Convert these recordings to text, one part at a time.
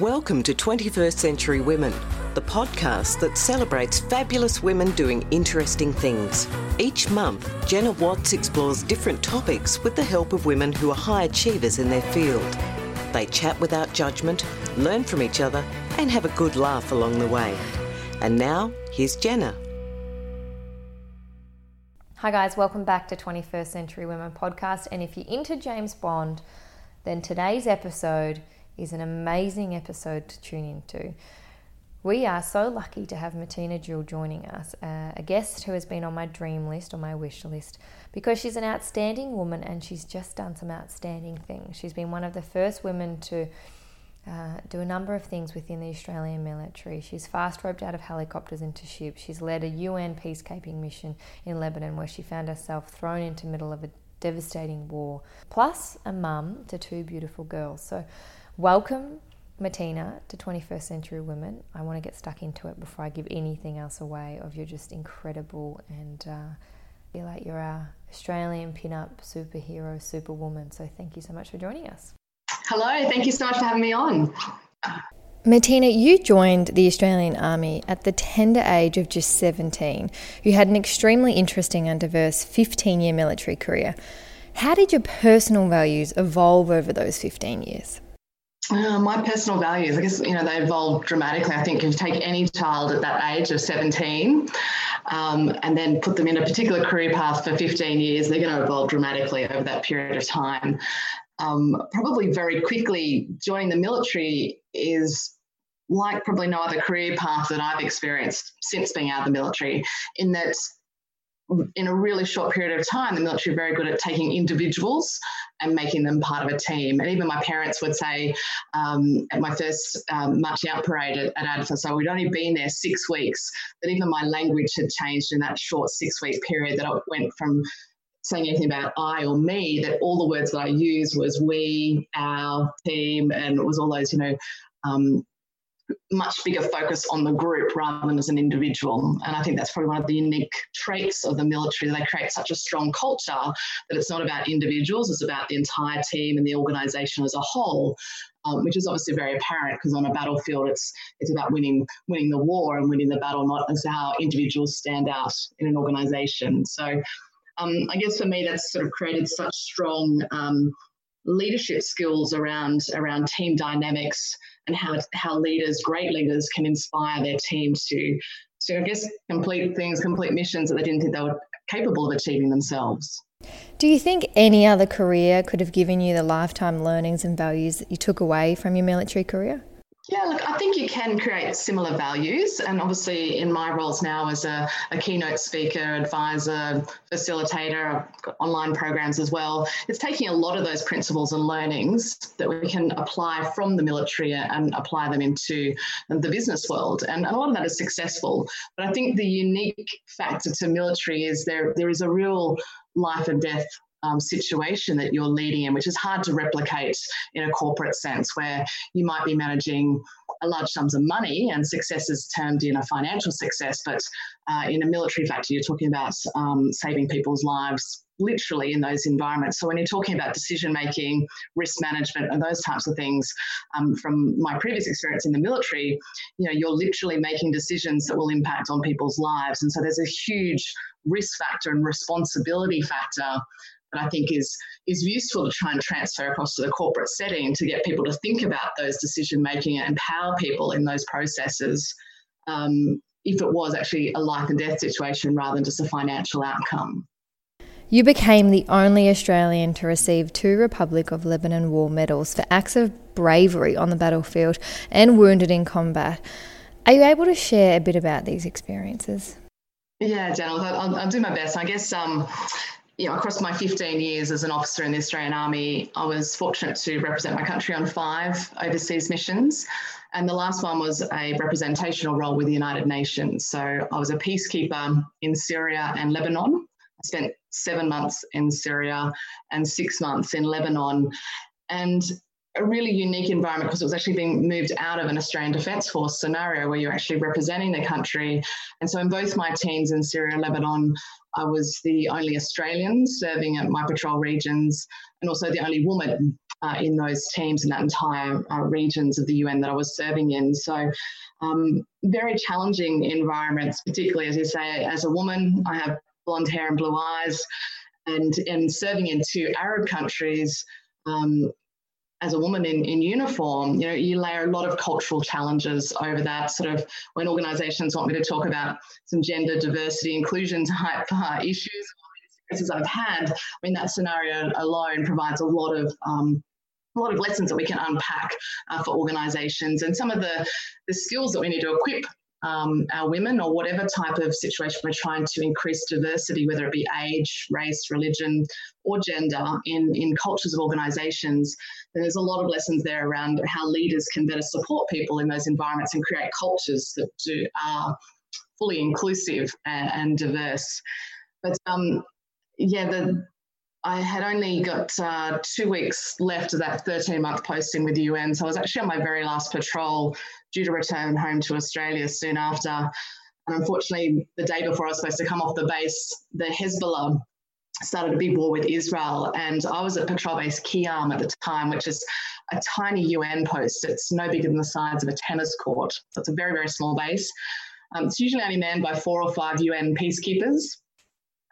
Welcome to 21st Century Women, the podcast that celebrates fabulous women doing interesting things. Each month, Jenna Watts explores different topics with the help of women who are high achievers in their field. They chat without judgment, learn from each other, and have a good laugh along the way. And now, here's Jenna. Hi, guys, welcome back to 21st Century Women podcast. And if you're into James Bond, then today's episode is an amazing episode to tune into. We are so lucky to have Matina Jewell joining us, uh, a guest who has been on my dream list or my wish list because she's an outstanding woman and she's just done some outstanding things. She's been one of the first women to uh, do a number of things within the Australian military. She's fast roped out of helicopters into ships. She's led a UN peacekeeping mission in Lebanon where she found herself thrown into the middle of a devastating war, plus a mum to two beautiful girls. So Welcome, Matina, to 21st Century Women. I want to get stuck into it before I give anything else away of you're just incredible and uh, feel like you're our Australian pin-up superhero, superwoman. So thank you so much for joining us. Hello, thank you so much for having me on. Matina, you joined the Australian Army at the tender age of just 17. You had an extremely interesting and diverse 15 year military career. How did your personal values evolve over those 15 years? Uh, my personal values, I guess, you know, they evolved dramatically. I think if you take any child at that age of 17 um, and then put them in a particular career path for 15 years, they're going to evolve dramatically over that period of time. Um, probably very quickly, joining the military is like probably no other career path that I've experienced since being out of the military, in that in a really short period of time, the military are very good at taking individuals and making them part of a team. And even my parents would say um, at my first um, marching out parade at, at ADFA, so we'd only been there six weeks, that even my language had changed in that short six week period that I went from saying anything about I or me, that all the words that I used was we, our, team, and it was all those, you know, um, much bigger focus on the group rather than as an individual. And I think that's probably one of the unique traits of the military. They create such a strong culture that it's not about individuals, it's about the entire team and the organization as a whole. Um, which is obviously very apparent because on a battlefield it's it's about winning winning the war and winning the battle, not as how individuals stand out in an organization. So um, I guess for me that's sort of created such strong um, leadership skills around around team dynamics and how how leaders, great leaders, can inspire their team to to I guess complete things, complete missions that they didn't think they were capable of achieving themselves. Do you think any other career could have given you the lifetime learnings and values that you took away from your military career? Yeah, look, I think you can create similar values. And obviously, in my roles now as a, a keynote speaker, advisor, facilitator, online programs as well, it's taking a lot of those principles and learnings that we can apply from the military and apply them into the business world. And a lot of that is successful. But I think the unique factor to military is there there is a real life and death um, situation that you're leading in, which is hard to replicate in a corporate sense, where you might be managing large sums of money and success is termed in a financial success, but uh, in a military factor, you're talking about um, saving people's lives literally in those environments. So when you're talking about decision making, risk management, and those types of things, um, from my previous experience in the military, you know, you're literally making decisions that will impact on people's lives, and so there's a huge risk factor and responsibility factor that I think is is useful to try and transfer across to the corporate setting to get people to think about those decision making and empower people in those processes. Um, if it was actually a life and death situation rather than just a financial outcome. You became the only Australian to receive two Republic of Lebanon War medals for acts of bravery on the battlefield and wounded in combat. Are you able to share a bit about these experiences? Yeah, Jen, I'll, I'll, do my best. I guess um, you know, across my 15 years as an officer in the Australian Army, I was fortunate to represent my country on five overseas missions. And the last one was a representational role with the United Nations. So I was a peacekeeper in Syria and Lebanon. I spent seven months in Syria and six months in Lebanon. And a really unique environment because it was actually being moved out of an Australian Defence Force scenario where you're actually representing the country. And so in both my teams in Syria and Lebanon, I was the only Australian serving at my patrol regions and also the only woman uh, in those teams in that entire uh, regions of the UN that I was serving in. So, um, very challenging environments, particularly as you say, as a woman, I have blonde hair and blue eyes, and in serving in two Arab countries. Um, as a woman in, in uniform, you know, you layer a lot of cultural challenges over that. Sort of when organisations want me to talk about some gender diversity, inclusion type uh, issues, experiences I've had, I mean, that scenario alone provides a lot of um, a lot of lessons that we can unpack uh, for organisations and some of the, the skills that we need to equip um, our women or whatever type of situation we're trying to increase diversity, whether it be age, race, religion, or gender in, in cultures of organisations, then there's a lot of lessons there around how leaders can better support people in those environments and create cultures that do, are fully inclusive and, and diverse. But um, yeah, the I had only got uh, two weeks left of that 13 month posting with the UN. So I was actually on my very last patrol, due to return home to Australia soon after. And unfortunately, the day before I was supposed to come off the base, the Hezbollah started a big war with Israel. And I was at patrol base Khiam at the time, which is a tiny UN post. It's no bigger than the size of a tennis court. So it's a very, very small base. Um, it's usually only manned by four or five UN peacekeepers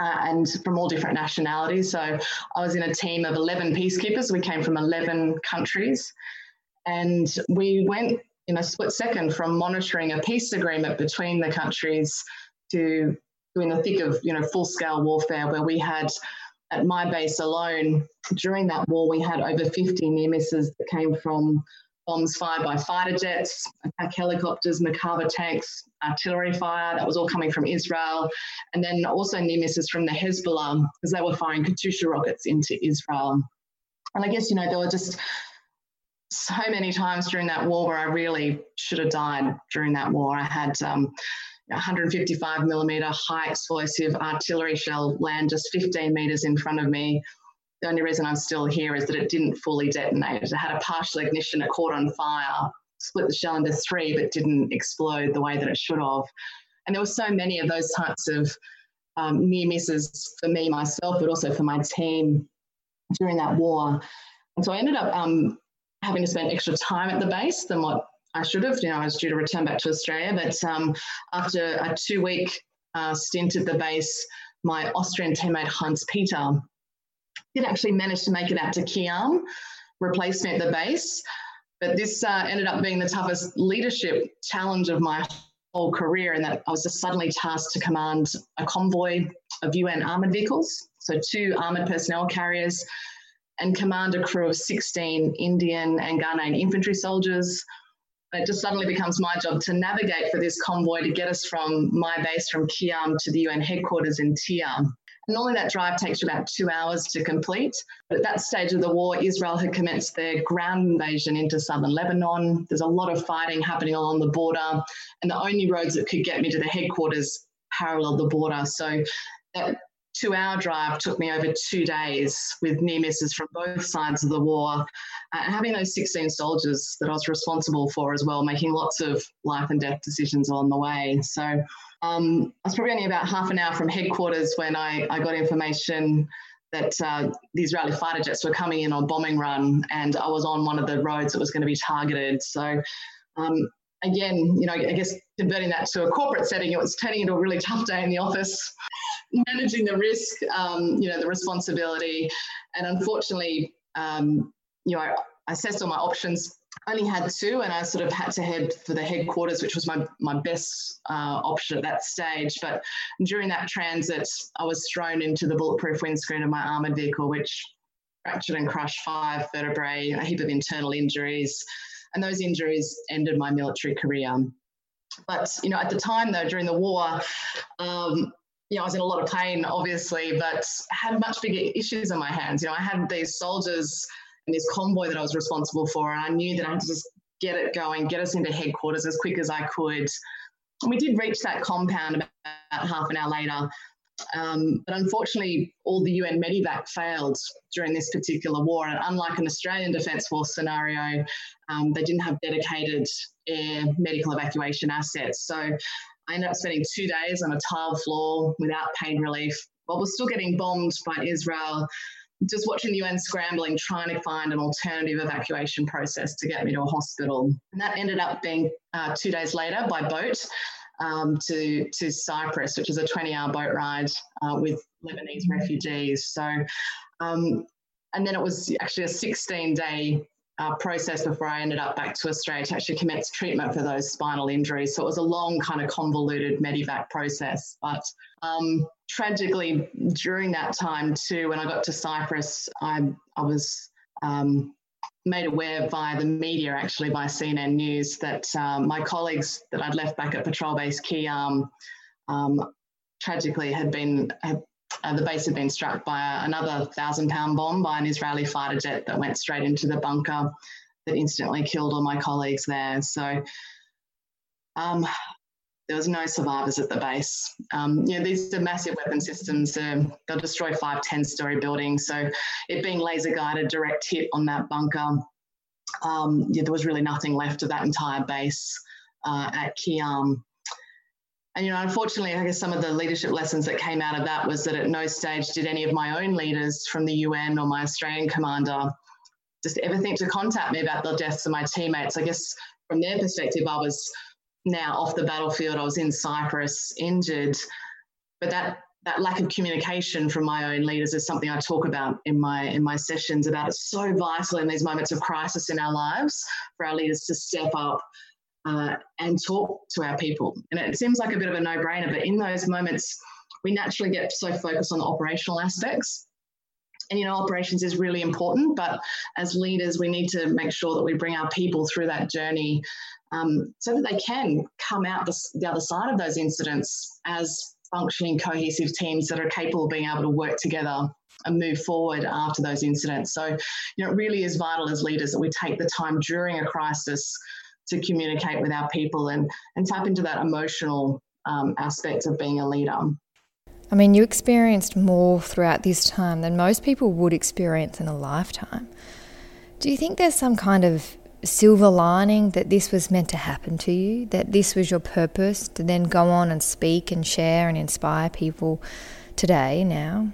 uh, and from all different nationalities. So I was in a team of 11 peacekeepers. We came from 11 countries. And we went in a split second from monitoring a peace agreement between the countries to in the thick of you know full scale warfare where we had at my base alone during that war we had over 50 near misses that came from bombs fired by fighter jets, attack helicopters, Merkava tanks, artillery fire. That was all coming from Israel. And then also near misses from the Hezbollah because they were firing Katyusha rockets into Israel. And I guess, you know, there were just so many times during that war where I really should have died during that war. I had um, 155 millimeter high explosive artillery shell land just 15 meters in front of me the only reason I'm still here is that it didn't fully detonate. It had a partial ignition, it caught on fire, split the shell into three, but didn't explode the way that it should have. And there were so many of those types of um, near misses for me myself, but also for my team during that war. And so I ended up um, having to spend extra time at the base than what I should have. You know, I was due to return back to Australia, but um, after a two-week uh, stint at the base, my Austrian teammate Hans Peter did actually manage to make it out to Khiam, replace me at the base. But this uh, ended up being the toughest leadership challenge of my whole career, in that I was just suddenly tasked to command a convoy of UN armoured vehicles, so two armoured personnel carriers, and command a crew of 16 Indian and Ghanaian infantry soldiers. It just suddenly becomes my job to navigate for this convoy to get us from my base from Khiam to the UN headquarters in Tia. Normally, that drive takes about two hours to complete. But at that stage of the war, Israel had commenced their ground invasion into southern Lebanon. There's a lot of fighting happening along the border, and the only roads that could get me to the headquarters paralleled the border. So that two hour drive took me over two days with near misses from both sides of the war. Uh, having those 16 soldiers that I was responsible for as well, making lots of life and death decisions on the way. So um, I was probably only about half an hour from headquarters when I, I got information that uh, the Israeli fighter jets were coming in on bombing run, and I was on one of the roads that was going to be targeted. So um, again, you know, I guess converting that to a corporate setting, it was turning into a really tough day in the office, managing the risk, um, you know, the responsibility. And unfortunately, um, you know, I, I assessed all my options, only had two, and I sort of had to head for the headquarters, which was my, my best uh, option at that stage. But during that transit, I was thrown into the bulletproof windscreen of my armoured vehicle, which fractured and crushed five vertebrae, a heap of internal injuries and those injuries ended my military career. But you know, at the time though, during the war, um, you know, I was in a lot of pain, obviously, but had much bigger issues on my hands. You know, I had these soldiers and this convoy that I was responsible for, and I knew that I had to just get it going, get us into headquarters as quick as I could. And we did reach that compound about half an hour later. Um, but unfortunately, all the UN medevac failed during this particular war. And unlike an Australian Defence Force scenario, um, they didn't have dedicated air medical evacuation assets. So I ended up spending two days on a tiled floor without pain relief while we're still getting bombed by Israel. just watching the UN scrambling, trying to find an alternative evacuation process to get me to a hospital. And that ended up being uh, two days later by boat um, to, to Cyprus, which is a 20 hour boat ride uh, with Lebanese refugees. So, um, and then it was actually a 16 day uh, process before I ended up back to Australia to actually commence treatment for those spinal injuries. So it was a long, kind of convoluted medevac process. But um, tragically, during that time too, when I got to Cyprus, I, I was um, made aware via the media, actually by CNN News, that um, my colleagues that I'd left back at Patrol Base Khiam um, tragically had been had uh, the base had been struck by another thousand pound bomb by an Israeli fighter jet that went straight into the bunker that instantly killed all my colleagues there. So um, there was no survivors at the base. Um, you know, these are massive weapon systems. Uh, they'll destroy five, 10 story buildings. So it being laser guided, direct hit on that bunker, um, yeah, there was really nothing left of that entire base uh, at Khiam. And, you know, unfortunately, I guess some of the leadership lessons that came out of that was that at no stage did any of my own leaders from the UN or my Australian commander just ever think to contact me about the deaths of my teammates. I guess from their perspective, I was now off the battlefield. I was in Cyprus, injured. But that that lack of communication from my own leaders is something I talk about in my in my sessions about it's so vital in these moments of crisis in our lives for our leaders to step up uh, and talk to our people. And it seems like a bit of a no brainer, but in those moments, we naturally get so focused on the operational aspects. And, you know, operations is really important, but as leaders, we need to make sure that we bring our people through that journey um, so that they can come out the, the other side of those incidents as functioning, cohesive teams that are capable of being able to work together and move forward after those incidents. So, you know, it really is vital as leaders that we take the time during a crisis to communicate with our people and, and tap into that emotional um, aspect of being a leader. I mean, you experienced more throughout this time than most people would experience in a lifetime. Do you think there's some kind of silver lining that this was meant to happen to you, that this was your purpose to then go on and speak and share and inspire people today, now?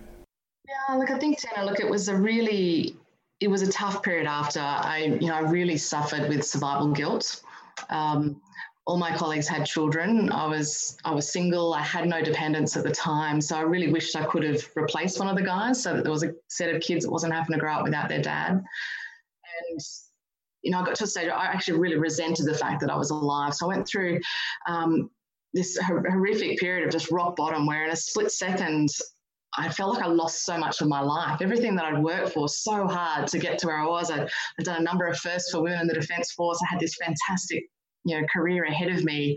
Yeah, look, I think, Tina, look, it was a really it was a tough period after. I, you know, I really suffered with survival guilt. Um, all my colleagues had children. I was I was single. I had no dependents at the time, so I really wished I could have replaced one of the guys, so that there was a set of kids that wasn't having to grow up without their dad. And you know, I got to a stage I actually really resented the fact that I was alive. So I went through um, this horrific period of just rock bottom, where in a split second I felt like I lost so much of my life. Everything that I'd worked for so hard to get to where I was. I'd, I'd done a number of firsts for women in the Defence Force. I had this fantastic, you know, career ahead of me.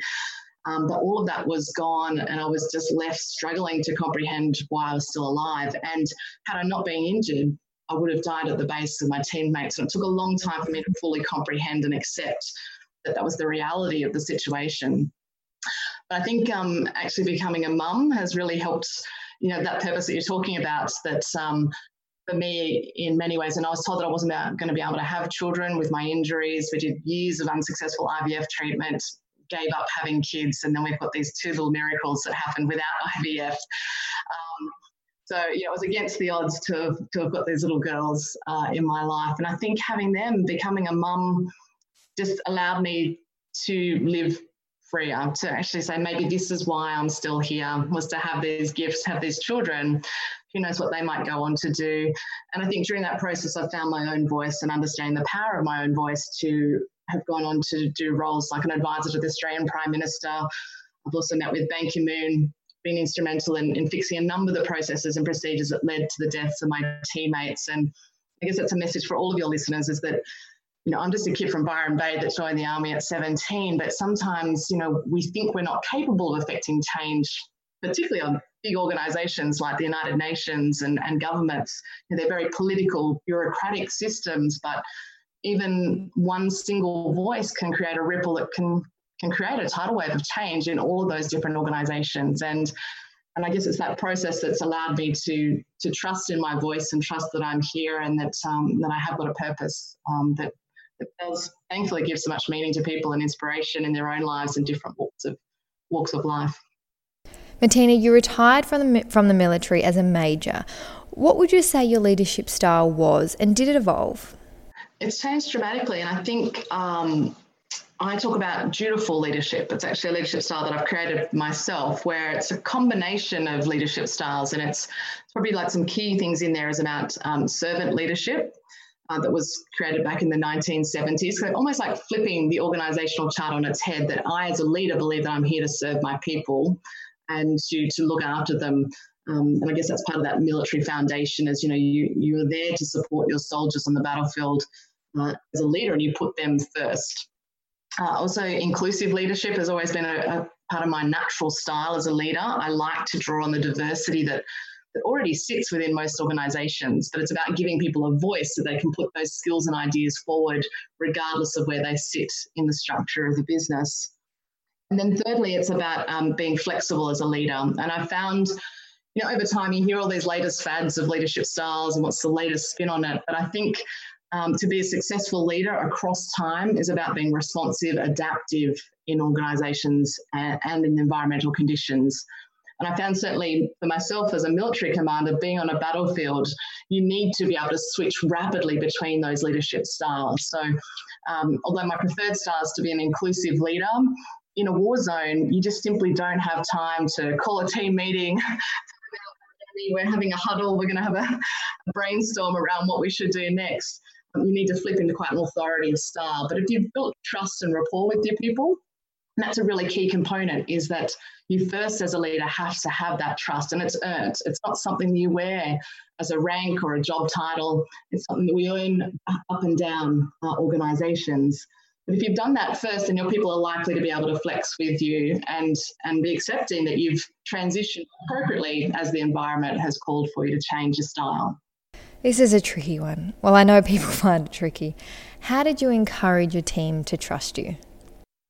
Um, but all of that was gone, and I was just left struggling to comprehend why I was still alive. And had I not been injured, I would have died at the base of my teammates. And it took a long time for me to fully comprehend and accept that that was the reality of the situation. But I think um, actually becoming a mum has really helped you know that purpose that you're talking about that um, for me in many ways. And i was told that i wasn't going to be able to have children with my injuries. We did years of unsuccessful ivf treatment gave up having kids and then we've got these two little miracles that happened without ivf um, so yeah, it was against the odds to have, to have got these little girls uh, in my life, and I think having them, becoming a mum, just allowed me to live freer um, to actually say maybe this is why I'm still here was to have these gifts, have these children. Who knows what they might go on to do? And I think during that process, I found my own voice and understanding the power of my own voice to have gone on to do roles like an advisor to the Australian Prime Minister. I've also met with Ban Ki moon, been instrumental in, in fixing a number of the processes and procedures that led to the deaths of my teammates. And I guess that's a message for all of your listeners is that you know, I'm just a kid from Byron Bay that joined the army at 17, but sometimes, you know, we think we're not capable of affecting change, particularly on big organizations like the United Nations and, and governments. You know, they're very political, bureaucratic systems, but even one single voice can create a ripple that can can create a tidal wave of change in all of those different organizations. And and I guess it's that process that's allowed me to to trust in my voice and trust that I'm here and that um, that I have got a purpose um, that it does thankfully give so much meaning to people and inspiration in their own lives in different walks of walks of life. Matina, you retired from the from the military as a major. What would you say your leadership style was, and did it evolve? It's changed dramatically, and I think um, I talk about dutiful leadership. It's actually a leadership style that I've created myself, where it's a combination of leadership styles, and it's probably like some key things in there is about um, servant leadership. Uh, that was created back in the 1970s, so almost like flipping the organizational chart on its head. That I, as a leader, believe that I'm here to serve my people and to to look after them. Um, and I guess that's part of that military foundation. Is you know you you're there to support your soldiers on the battlefield uh, as a leader, and you put them first. Uh, also, inclusive leadership has always been a, a, part of my natural style as a leader. I like to draw on the diversity that, that already sits within most organizations, but it's about giving people a voice so they can put those skills and ideas forward, regardless of where they sit in the structure of the business. And then, thirdly, it's about um, being flexible as a leader. And I found you know, over time, you hear all these latest fads of leadership styles and what's the latest spin on it. But I think um, to be a successful leader across time is about being responsive, adaptive in organizations and, and in environmental conditions. And I found certainly for myself as a military commander, being on a battlefield, you need to be able to switch rapidly between those leadership styles. So, um, although my preferred style is to be an inclusive leader, in a war zone, you just simply don't have time to call a team meeting. We're having a huddle, we're going to have a, a brainstorm around what we should do next you need to flip into quite an authoritative style. But if you've built trust and rapport with your people, that's a really key component is that you first as a leader have to have that trust and it's earned it's not something you wear as a rank or a job title it's something that we earn up and down our organizations but if you've done that first then your people are likely to be able to flex with you and and be accepting that you've transitioned appropriately as the environment has called for you to change your style this is a tricky one. Well, I know people find it tricky. How did you encourage your team to trust you?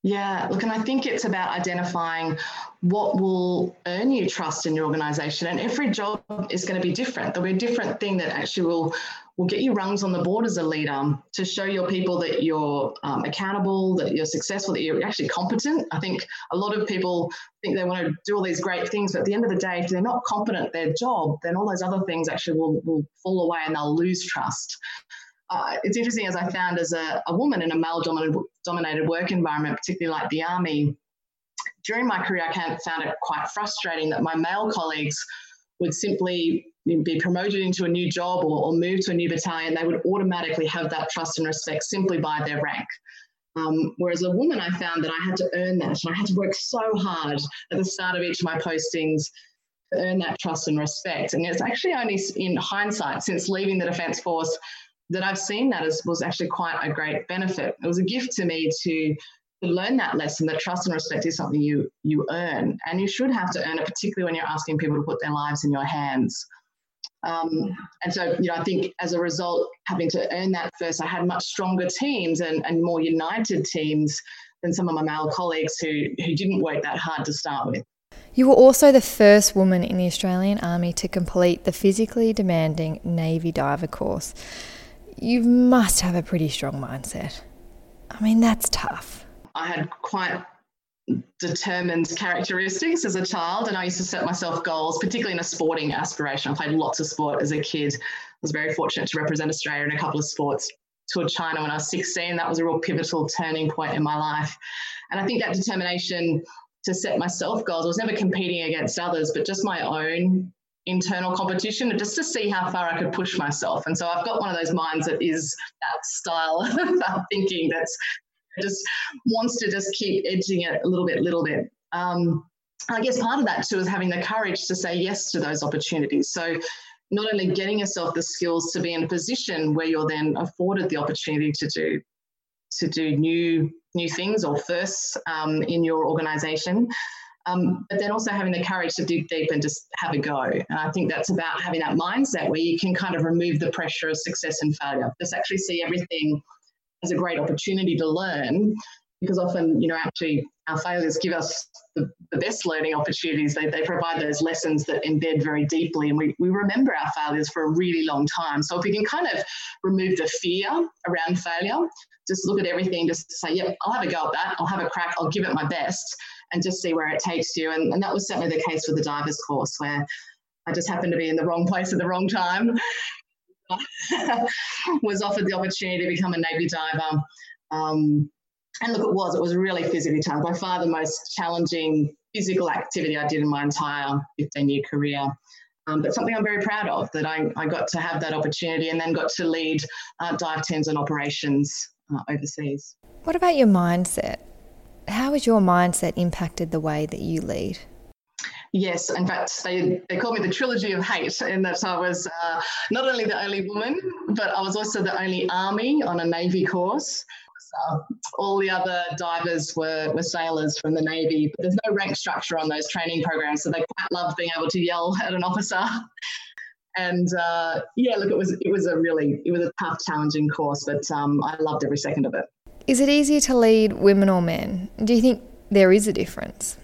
Yeah, look, and I think it's about identifying what will earn you trust in your organization. And every job is going to be different. There'll be a different thing that actually will will get you rungs on the board as a leader to show your people that you're um, accountable, that you're successful, that you're actually competent. I think a lot of people think they want to do all these great things, but at the end of the day, if they're not competent at their job, then all those other things actually will, will fall away and they'll lose trust. Uh, it's interesting as I found as a, a woman in a male dominated, work environment, particularly like the army, during my career, I found it quite frustrating that my male colleagues would simply be promoted into a new job or, or move to a new battalion, they would automatically have that trust and respect simply by their rank. Um, whereas a woman, I found that I had to earn that, and I had to work so hard at the start of each of my postings to earn that trust and respect. And it's actually only in hindsight, since leaving the Defence Force, that I've seen that as was actually quite a great benefit. It was a gift to me to to learn that lesson that trust and respect is something you you earn, and you should have to earn it, particularly when you're asking people to put their lives in your hands. Um, and so, you know, I think as a result, having to earn that first, I had much stronger teams and, and more united teams than some of my male colleagues who, who didn't work that hard to start with. You were also the first woman in the Australian Army to complete the physically demanding Navy diver course. You must have a pretty strong mindset. I mean, that's tough. I had quite determined characteristics as a child and I used to set myself goals, particularly in a sporting aspiration. I played lots of sport as a kid. I was very fortunate to represent Australia in a couple of sports. Toured China when I was 16. That was a real pivotal turning point in my life. And I think that determination to set myself goals, I was never competing against others, but just my own internal competition just to see how far I could push myself. And so I've got one of those minds that is that style of thinking that's just wants to just keep edging it a little bit, little bit. Um, I guess part of that too is having the courage to say yes to those opportunities. So not only getting yourself the skills to be in a position where you're then afforded the opportunity to do to do new new things or firsts um, in your organization, um, but then also having the courage to dig deep and just have a go. And I think that's about having that mindset where you can kind of remove the pressure of success and failure. Just actually see everything as a great opportunity to learn because often, you know, actually our failures give us the, the, best learning opportunities. They, they provide those lessons that embed very deeply, and we, we remember our failures for a really long time. So, if we can kind of remove the fear around failure, just look at everything, just say, yep, I'll have a go at that, I'll have a crack, I'll give it my best, and just see where it takes you. And, and that was certainly the case with the divers course, where I just happened to be in the wrong place at the wrong time. was offered the opportunity to become a Navy diver. Um, and look, it was, it was really physically tough. By far the most challenging physical activity I did in my entire 15 year career. Um, but something I'm very proud of that I, I got to have that opportunity and then got to lead uh, dive teams and operations uh, overseas. What about your mindset? How has your mindset impacted the way that you lead? Yes, in fact, they, they called me the trilogy of hate, in that I was uh, not only the only woman, but I was also the only army on a Navy course. So all the other divers were, were sailors from the Navy, but there's no rank structure on those training programs, so they quite loved being able to yell at an officer. And uh, yeah, look, it was it was a really it was a tough, challenging course, but um, I loved every second of it. Is it easier to lead women or men? Do you think there is a difference?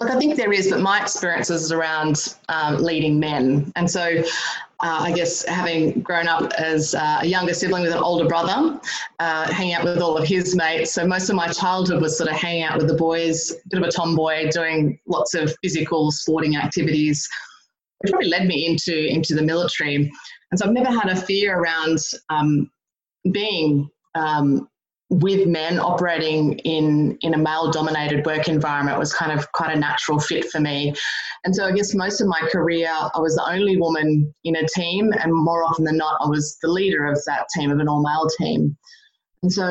Look, I think there is, but my experiences is around um, leading men. And so uh, I guess having grown up as uh, a younger sibling with an older brother, uh, hanging out with all of his mates. So most of my childhood was sort of hanging out with the boys, a bit of a tomboy, doing lots of physical sporting activities, which probably led me into, into the military. And so I've never had a fear around um, being um, with men operating in in a male dominated work environment was kind of quite a natural fit for me. And so i guess most of my career i was the only woman in a team and more often than not i was the leader of that team of an all male team. And so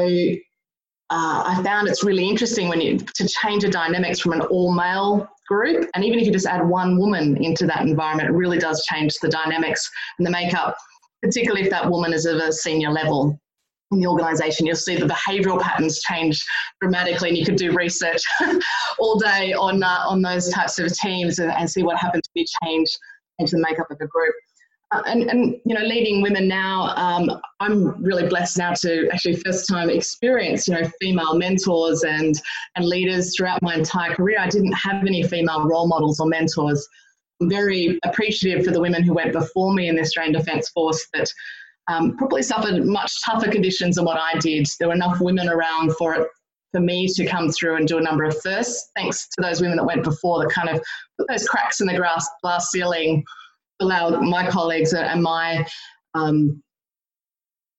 uh, i found it's really interesting when you to change the dynamics from an all male group and even if you just add one woman into that environment it really does change the dynamics and the makeup particularly if that woman is of a senior level in the organization, you'll see the behavioral patterns change dramatically, and you could do research all day on uh, on those types of teams and, and see what happens when you change into the makeup of a group. Uh, and, and you know, leading women now, um, I'm really blessed now to actually first time experience you know female mentors and and leaders throughout my entire career. I didn't have any female role models or mentors. I'm very appreciative for the women who went before me in the Australian Defence Force that um, probably suffered much tougher conditions than what I did. There were enough women around for it for me to come through and do a number of firsts, thanks to those women that went before that kind of put those cracks in the glass, glass ceiling, allowed my colleagues and my um,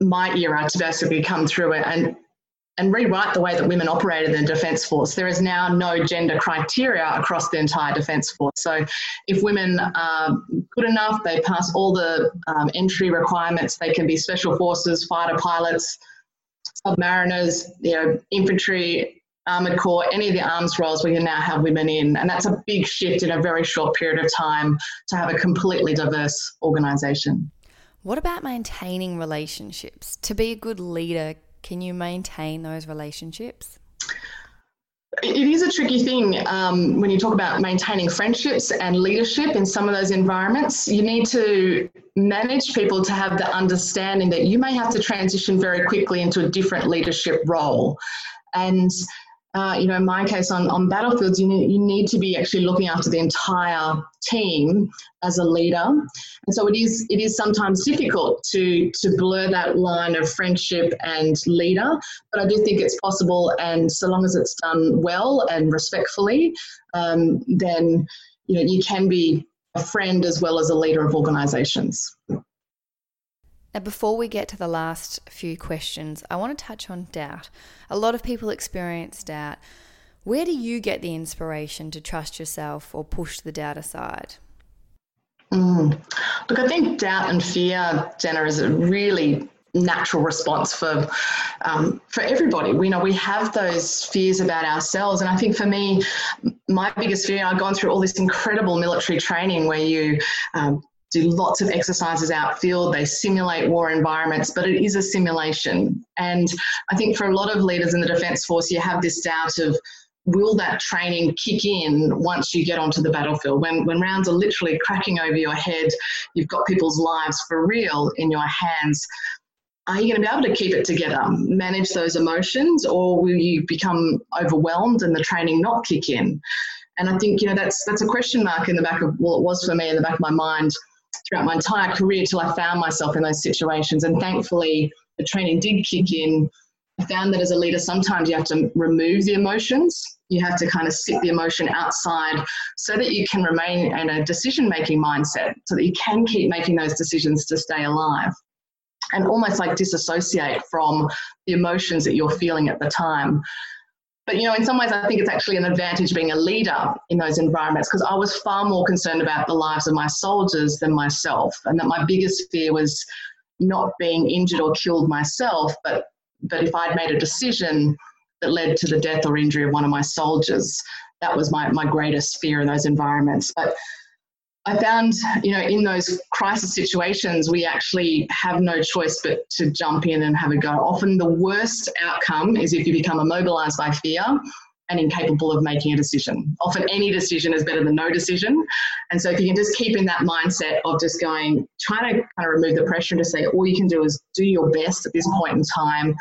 my era to basically come through it and and rewrite the way that women operated in the Defence Force. There is now no gender criteria across the entire Defence Force. So if women are good enough, they pass all the um, entry requirements, they can be special forces, fighter pilots, submariners, you know, infantry, armoured corps, any of the arms roles we can now have women in. And that's a big shift in a very short period of time to have a completely diverse organisation. What about maintaining relationships? To be a good leader, can you maintain those relationships? It is a tricky thing um, when you talk about maintaining friendships and leadership in some of those environments. You need to manage people to have the understanding that you may have to transition very quickly into a different leadership role. And uh, you know, in my case on, on battlefields, you need, you need to be actually looking after the entire team as a leader. And so it is it is sometimes difficult to to blur that line of friendship and leader, but I do think it's possible. And so long as it's done well and respectfully, um, then you know you can be a friend as well as a leader of organisations. Now, before we get to the last few questions, I want to touch on doubt. A lot of people experience doubt. Where do you get the inspiration to trust yourself or push the doubt aside? Mm. Look, I think doubt and fear, Jenna, is a really natural response for um, for everybody. We know we have those fears about ourselves, and I think for me, my biggest fear. I've gone through all this incredible military training where you um, do lots of exercises outfield. They simulate war environments, but it is a simulation. And I think for a lot of leaders in the Defence Force, you have this doubt of will that training kick in once you get onto the battlefield? When, when rounds are literally cracking over your head, you've got people's lives for real in your hands. Are you going to be able to keep it together, manage those emotions, or will you become overwhelmed and the training not kick in? And I think you know that's that's a question mark in the back of well, it was for me in the back of my mind throughout my entire career till I found myself in those situations. And thankfully, the training did kick in. I found that as a leader, sometimes you have to remove the emotions you have to kind of sit the emotion outside so that you can remain in a decision making mindset so that you can keep making those decisions to stay alive and almost like disassociate from the emotions that you're feeling at the time. But you know, in some ways, I think it's actually an advantage being a leader in those environments because I was far more concerned about the lives of my soldiers than myself, and that my biggest fear was not being injured or killed myself, but but if I'd made a decision that led to the death or injury of one of my soldiers, that was my my greatest fear in those environments. But I found, you know, in those crisis situations, we actually have no choice but to jump in and have a go. Often the worst outcome is if you become immobilized by fear and incapable of making a decision. Often any decision is better than no decision. And so if you can just keep in that mindset of just going, trying to kind of remove the pressure and to say all you can do is do your best at this point in time,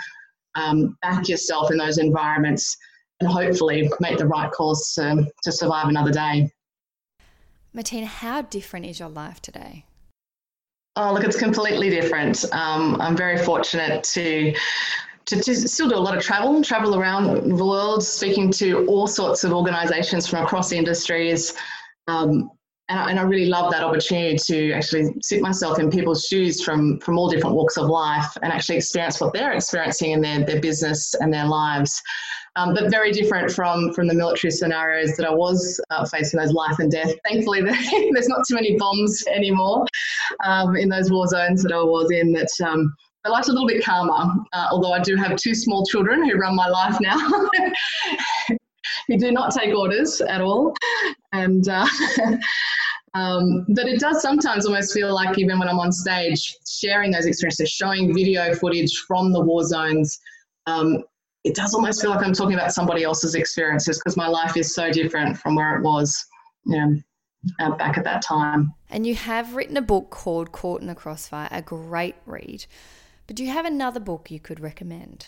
um, back yourself in those environments, and hopefully make the right calls to, to survive another day. Matina, how different is your life today? Oh, look, it's completely different. Um, I'm very fortunate to, to, to still do a lot of travel, travel around the world, speaking to all sorts of organisations from across industries. Um, and I, and I, really love that opportunity to actually sit myself in people's shoes from, from all different walks of life and actually experience what they're experiencing in their, their business and their lives um, but very different from from the military scenarios that I was uh, facing, those life and death. Thankfully, there's not too many bombs anymore um, in those war zones that I was in. That um, my life's a little bit calmer, uh, although I do have two small children who run my life now. who do not take orders at all, and uh, um, but it does sometimes almost feel like even when I'm on stage, sharing those experiences, showing video footage from the war zones, um, it does almost feel like I'm talking about somebody else's experiences because my life is so different from where it was, you know, uh, back at that time. And you have written a book called Caught in the Crossfire, a great read. But do you have another book you could recommend?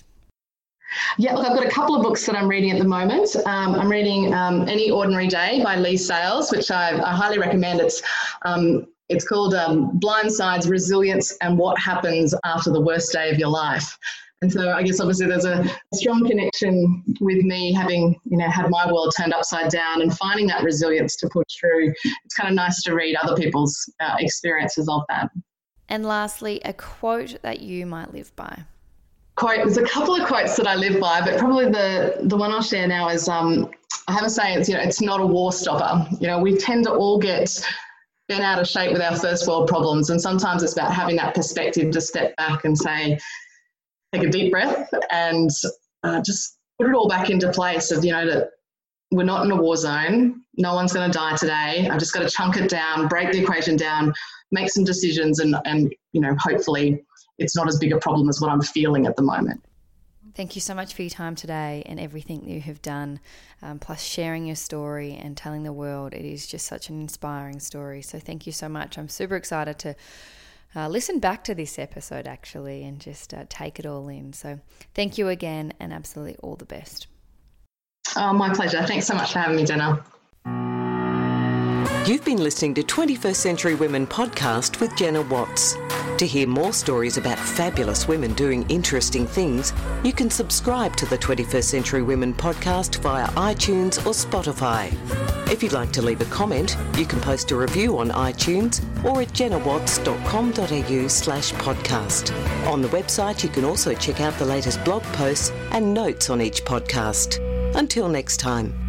Yeah, look, I've got a couple of books that I'm reading at the moment. Um, I'm reading um, Any Ordinary Day by Leigh Sales, which I, I highly recommend. It's um, it's called um, Blindsides Resilience and What Happens After the Worst Day of Your Life. And so I guess obviously there's a strong connection with me having, you know, had my world turned upside down and finding that resilience to push through. It's kind of nice to read other people's uh, experiences of that. And lastly, a quote that you might live by. Quote, there's a couple of quotes that I live by, but probably the, the one I'll share now is um, I have a saying, it's, you know, it's not a war stopper. You know, we tend to all get bent out of shape with our first world problems. And sometimes it's about having that perspective to step back and say, take a deep breath and uh, just put it all back into place of, you know, that we're not in a war zone. No one's going to die today. I've just got to chunk it down, break the equation down, make some decisions, and, and, you know, hopefully it's not as big a problem as what I'm feeling at the moment. Thank you so much for your time today and everything that you have done, um, plus sharing your story and telling the world. It is just such an inspiring story. So, thank you so much. I'm super excited to uh, listen back to this episode actually and just uh, take it all in. So, thank you again and absolutely all the best. Oh, my pleasure. Thanks so much for having me, Jenna. You've been listening to 21st Century Women podcast with Jenna Watts. To hear more stories about fabulous women doing interesting things, you can subscribe to the 21st Century Women podcast via iTunes or Spotify. If you'd like to leave a comment, you can post a review on iTunes or at jennawatts.com.au slash podcast. On the website, you can also check out the latest blog posts and notes on each podcast. Until next time.